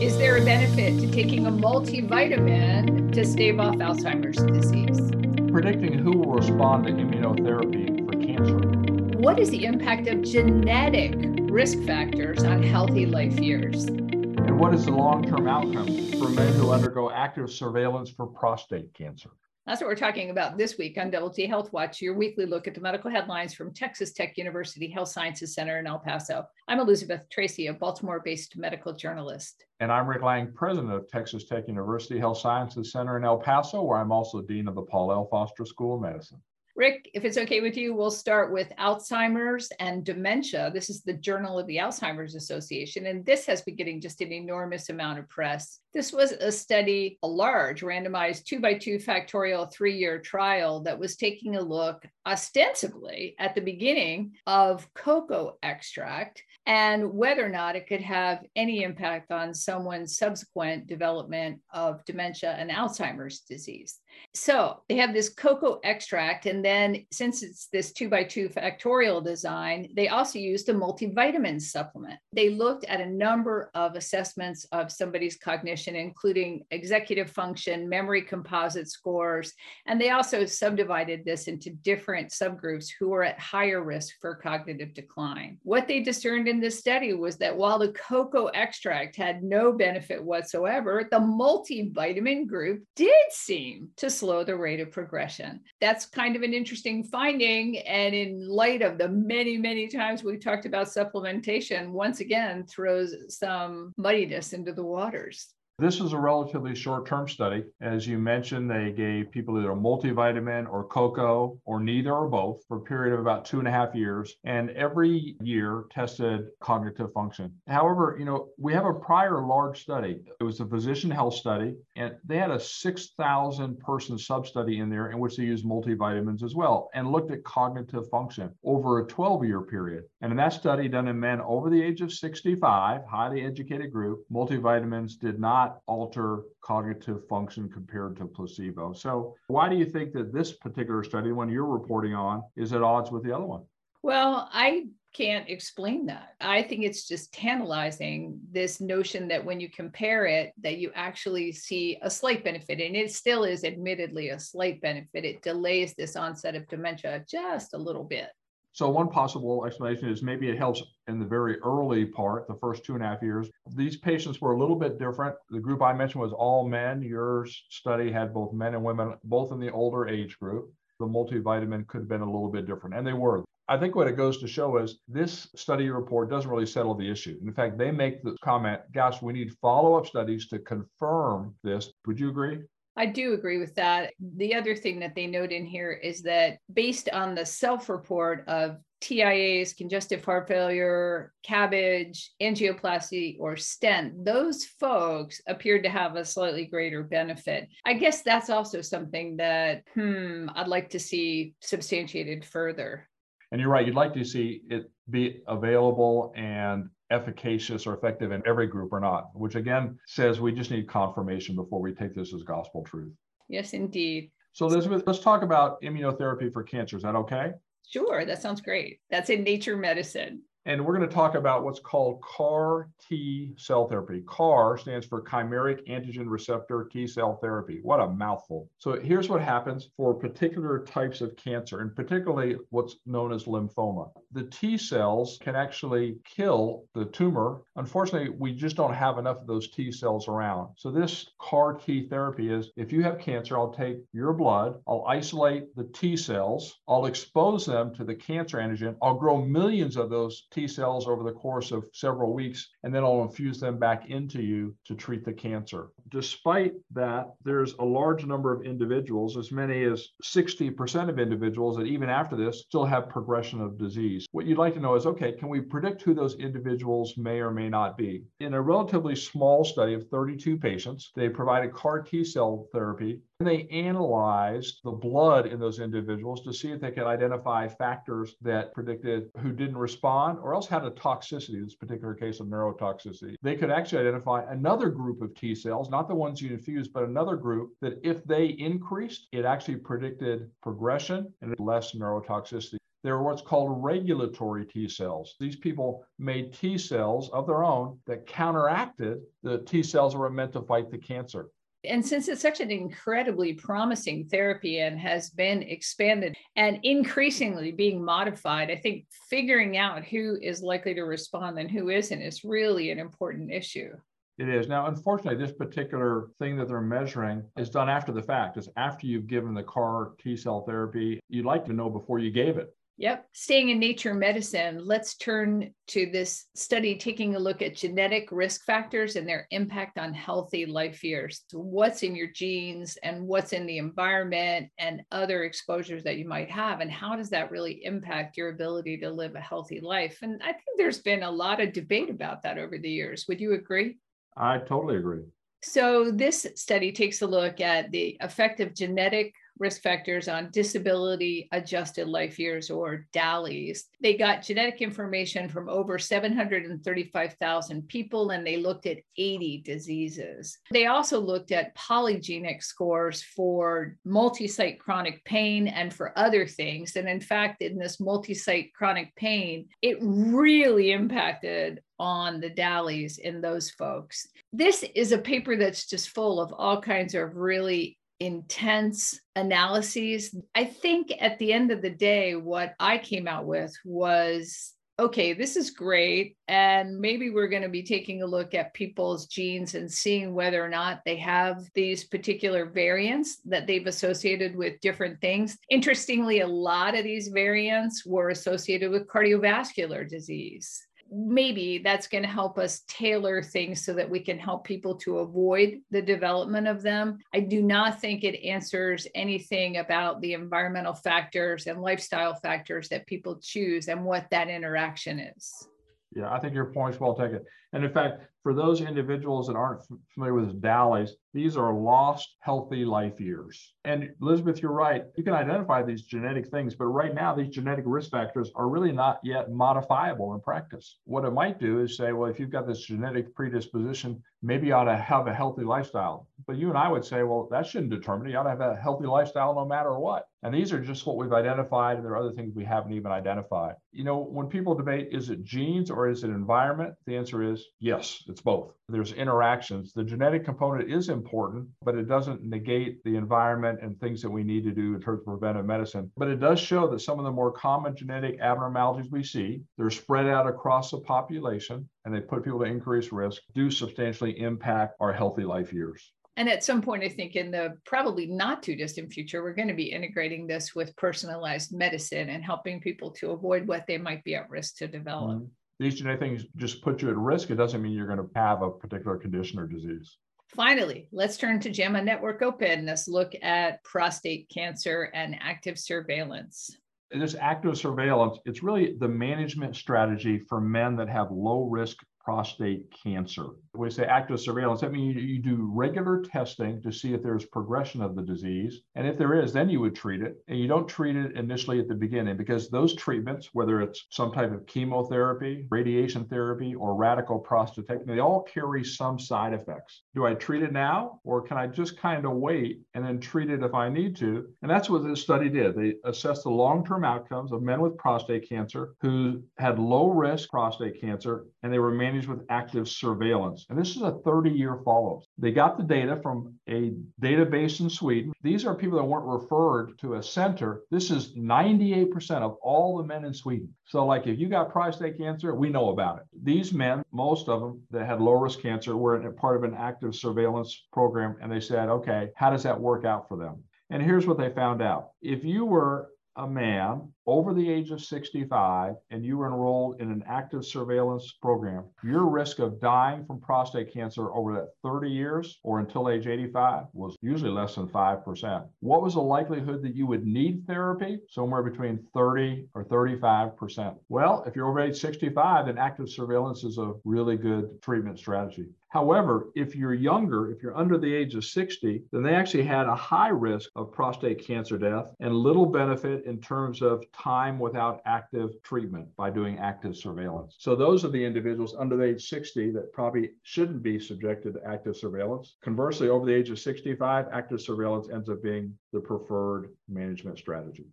Is there a benefit to taking a multivitamin to stave off Alzheimer's disease? Predicting who will respond to immunotherapy for cancer. What is the impact of genetic risk factors on healthy life years? And what is the long term outcome for men who undergo active surveillance for prostate cancer? That's what we're talking about this week on Double T Health Watch, your weekly look at the medical headlines from Texas Tech University Health Sciences Center in El Paso. I'm Elizabeth Tracy, a Baltimore based medical journalist. And I'm Rick Lange, president of Texas Tech University Health Sciences Center in El Paso, where I'm also dean of the Paul L. Foster School of Medicine. Rick, if it's okay with you, we'll start with Alzheimer's and dementia. This is the Journal of the Alzheimer's Association, and this has been getting just an enormous amount of press. This was a study, a large randomized two by two factorial three year trial that was taking a look ostensibly at the beginning of cocoa extract and whether or not it could have any impact on someone's subsequent development of dementia and Alzheimer's disease. So they have this cocoa extract, and then since it's this two by two factorial design, they also used a multivitamin supplement. They looked at a number of assessments of somebody's cognition, including executive function, memory composite scores, and they also subdivided this into different subgroups who were at higher risk for cognitive decline. What they discerned in this study was that while the cocoa extract had no benefit whatsoever, the multivitamin group did seem to slow the rate of progression. That's kind of an interesting finding. And in light of the many, many times we've talked about supplementation, once again throws some muddiness into the waters. This is a relatively short term study. As you mentioned, they gave people either a multivitamin or cocoa or neither or both for a period of about two and a half years, and every year tested cognitive function. However, you know, we have a prior large study. It was a physician health study, and they had a 6,000 person sub study in there in which they used multivitamins as well and looked at cognitive function over a 12 year period. And in that study done in men over the age of 65, highly educated group, multivitamins did not not alter cognitive function compared to placebo. So, why do you think that this particular study, the one you're reporting on, is at odds with the other one? Well, I can't explain that. I think it's just tantalizing this notion that when you compare it, that you actually see a slight benefit, and it still is admittedly a slight benefit. It delays this onset of dementia just a little bit. So one possible explanation is maybe it helps in the very early part, the first two and a half years. These patients were a little bit different. The group I mentioned was all men. Your study had both men and women, both in the older age group. The multivitamin could have been a little bit different, and they were. I think what it goes to show is this study report doesn't really settle the issue. In fact, they make the comment, gosh, we need follow up studies to confirm this. Would you agree? I do agree with that. The other thing that they note in here is that based on the self report of TIAs, congestive heart failure, CABG, angioplasty, or stent, those folks appeared to have a slightly greater benefit. I guess that's also something that, hmm, I'd like to see substantiated further. And you're right, you'd like to see it be available and efficacious or effective in every group or not, which again says we just need confirmation before we take this as gospel truth. Yes, indeed. So, Elizabeth, let's talk about immunotherapy for cancer. Is that okay? Sure, that sounds great. That's in Nature Medicine. And we're going to talk about what's called CAR T cell therapy. CAR stands for chimeric antigen receptor T cell therapy. What a mouthful. So here's what happens for particular types of cancer, and particularly what's known as lymphoma. The T cells can actually kill the tumor. Unfortunately, we just don't have enough of those T cells around. So this CAR T therapy is if you have cancer, I'll take your blood, I'll isolate the T cells, I'll expose them to the cancer antigen, I'll grow millions of those T Cells over the course of several weeks, and then I'll infuse them back into you to treat the cancer. Despite that, there's a large number of individuals, as many as 60% of individuals, that even after this still have progression of disease. What you'd like to know is okay, can we predict who those individuals may or may not be? In a relatively small study of 32 patients, they provided CAR T cell therapy and they analyzed the blood in those individuals to see if they could identify factors that predicted who didn't respond or else had a toxicity, this particular case of neurotoxicity. They could actually identify another group of T cells, not the ones you infused, but another group that if they increased, it actually predicted progression and less neurotoxicity. There are what's called regulatory T cells. These people made T cells of their own that counteracted the T cells that were meant to fight the cancer. And since it's such an incredibly promising therapy and has been expanded and increasingly being modified, I think figuring out who is likely to respond and who isn't is really an important issue. It is. Now, unfortunately, this particular thing that they're measuring is done after the fact. It's after you've given the CAR T cell therapy. You'd like to know before you gave it. Yep. Staying in nature medicine, let's turn to this study taking a look at genetic risk factors and their impact on healthy life years. So what's in your genes and what's in the environment and other exposures that you might have, and how does that really impact your ability to live a healthy life? And I think there's been a lot of debate about that over the years. Would you agree? I totally agree. So, this study takes a look at the effect of genetic risk factors on disability adjusted life years or DALYs. They got genetic information from over 735,000 people and they looked at 80 diseases. They also looked at polygenic scores for multi site chronic pain and for other things. And in fact, in this multi site chronic pain, it really impacted on the DALYs in those folks. This is a paper that's just full of all kinds of really intense analyses. I think at the end of the day, what I came out with was okay, this is great. And maybe we're going to be taking a look at people's genes and seeing whether or not they have these particular variants that they've associated with different things. Interestingly, a lot of these variants were associated with cardiovascular disease maybe that's going to help us tailor things so that we can help people to avoid the development of them. I do not think it answers anything about the environmental factors and lifestyle factors that people choose and what that interaction is. Yeah, I think your point's well taken. And in fact, for those individuals that aren't familiar with DALYs, these are lost healthy life years. And Elizabeth, you're right. You can identify these genetic things, but right now, these genetic risk factors are really not yet modifiable in practice. What it might do is say, well, if you've got this genetic predisposition, maybe you ought to have a healthy lifestyle. But you and I would say, well, that shouldn't determine it. You ought to have a healthy lifestyle no matter what. And these are just what we've identified, and there are other things we haven't even identified. You know, when people debate, is it genes or is it environment? The answer is yes, it's both. There's interactions. The genetic component is important, but it doesn't negate the environment and things that we need to do in terms of preventive medicine. But it does show that some of the more common genetic abnormalities we see, they're spread out across the population and they put people to increased risk, do substantially impact our healthy life years. And at some point, I think in the probably not too distant future, we're going to be integrating this with personalized medicine and helping people to avoid what they might be at risk to develop. Mm-hmm. These genetic things just put you at risk. It doesn't mean you're going to have a particular condition or disease. Finally, let's turn to JAMA Network Open. Let's look at prostate cancer and active surveillance. This active surveillance, it's really the management strategy for men that have low risk prostate cancer. We say active surveillance, that means you, do regular testing to see if there's progression of the disease. And if there is, then you would treat it. And you don't treat it initially at the beginning because those treatments, whether it's some type of chemotherapy, radiation therapy, or radical prostatectomy, they all carry some side effects. Do I treat it now or can I just kind of wait and then treat it if I need to? And that's what this study did. They assessed the long term outcomes of men with prostate cancer who had low risk prostate cancer and they were managed managed with active surveillance. And this is a 30 year follow up. They got the data from a database in Sweden. These are people that weren't referred to a center. This is 98% of all the men in Sweden. So, like if you got prostate cancer, we know about it. These men, most of them that had low risk cancer, were part of an active surveillance program. And they said, okay, how does that work out for them? And here's what they found out. If you were a man over the age of 65 and you were enrolled in an active surveillance program, your risk of dying from prostate cancer over that 30 years or until age 85 was usually less than 5%. What was the likelihood that you would need therapy? Somewhere between 30 or 35%. Well, if you're over age 65, then active surveillance is a really good treatment strategy. However, if you're younger, if you're under the age of 60, then they actually had a high risk of prostate cancer death and little benefit in terms of time without active treatment by doing active surveillance. So those are the individuals under the age 60 that probably shouldn't be subjected to active surveillance. Conversely, over the age of 65, active surveillance ends up being the preferred management strategy.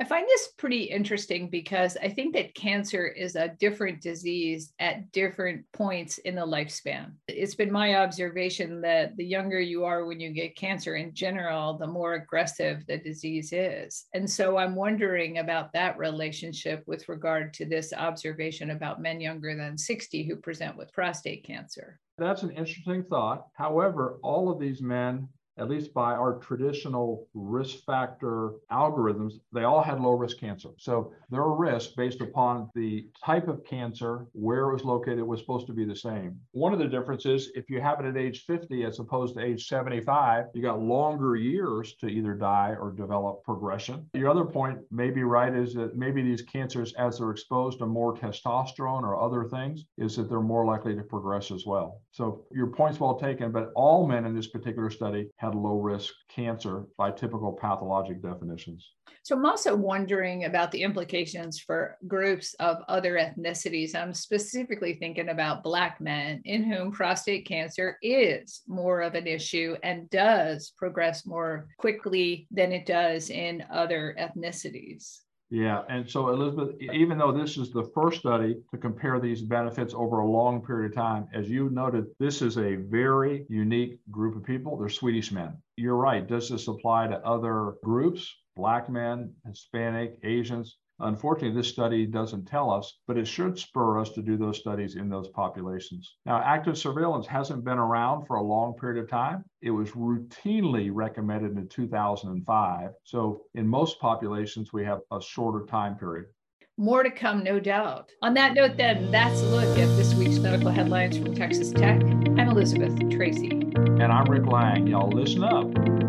I find this pretty interesting because I think that cancer is a different disease at different points in the lifespan. It's been my observation that the younger you are when you get cancer in general, the more aggressive the disease is. And so I'm wondering about that relationship with regard to this observation about men younger than 60 who present with prostate cancer. That's an interesting thought. However, all of these men at least by our traditional risk factor algorithms, they all had low risk cancer. So their risk based upon the type of cancer, where it was located, was supposed to be the same. One of the differences, if you have it at age 50 as opposed to age 75, you got longer years to either die or develop progression. Your other point may be right is that maybe these cancers, as they're exposed to more testosterone or other things, is that they're more likely to progress as well. So your point's well taken, but all men in this particular study had low risk cancer by typical pathologic definitions. So I'm also wondering about the implications for groups of other ethnicities. I'm specifically thinking about Black men in whom prostate cancer is more of an issue and does progress more quickly than it does in other ethnicities. Yeah, and so Elizabeth, even though this is the first study to compare these benefits over a long period of time, as you noted, this is a very unique group of people. They're Swedish men. You're right. Does this apply to other groups? Black men, Hispanic, Asians, Unfortunately, this study doesn't tell us, but it should spur us to do those studies in those populations. Now, active surveillance hasn't been around for a long period of time. It was routinely recommended in 2005. So, in most populations, we have a shorter time period. More to come, no doubt. On that note, then, that's a look at this week's medical headlines from Texas Tech. I'm Elizabeth Tracy. And I'm Rick Lange. Y'all listen up.